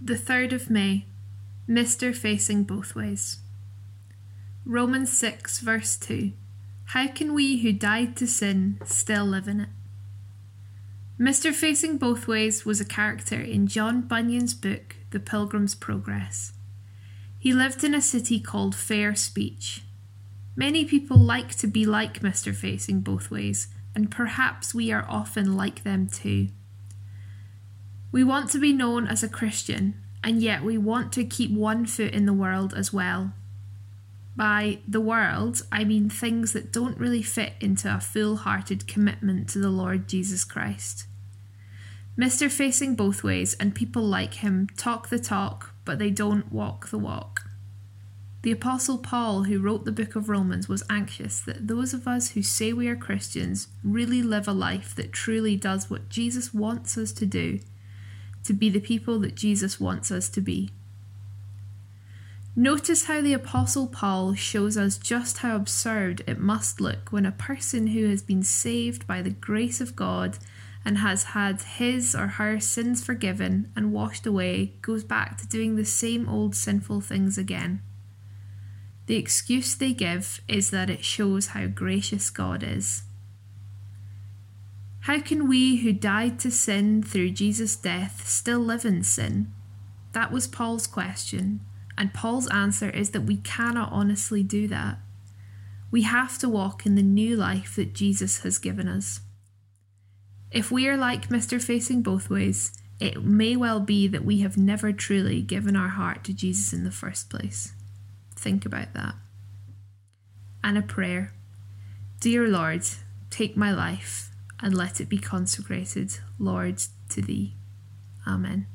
The 3rd of May, Mr. Facing Both Ways. Romans 6, verse 2. How can we who died to sin still live in it? Mr. Facing Both Ways was a character in John Bunyan's book, The Pilgrim's Progress. He lived in a city called Fair Speech. Many people like to be like Mr. Facing Both Ways, and perhaps we are often like them too. We want to be known as a Christian, and yet we want to keep one foot in the world as well. By the world, I mean things that don't really fit into a full hearted commitment to the Lord Jesus Christ. Mr. Facing Both Ways and people like him talk the talk, but they don't walk the walk. The Apostle Paul, who wrote the book of Romans, was anxious that those of us who say we are Christians really live a life that truly does what Jesus wants us to do to be the people that Jesus wants us to be. Notice how the Apostle Paul shows us just how absurd it must look when a person who has been saved by the grace of God and has had his or her sins forgiven and washed away goes back to doing the same old sinful things again. The excuse they give is that it shows how gracious God is. How can we who died to sin through Jesus' death still live in sin? That was Paul's question, and Paul's answer is that we cannot honestly do that. We have to walk in the new life that Jesus has given us. If we are like Mr. Facing Both Ways, it may well be that we have never truly given our heart to Jesus in the first place. Think about that. And a prayer Dear Lord, take my life and let it be consecrated, Lord, to Thee. Amen.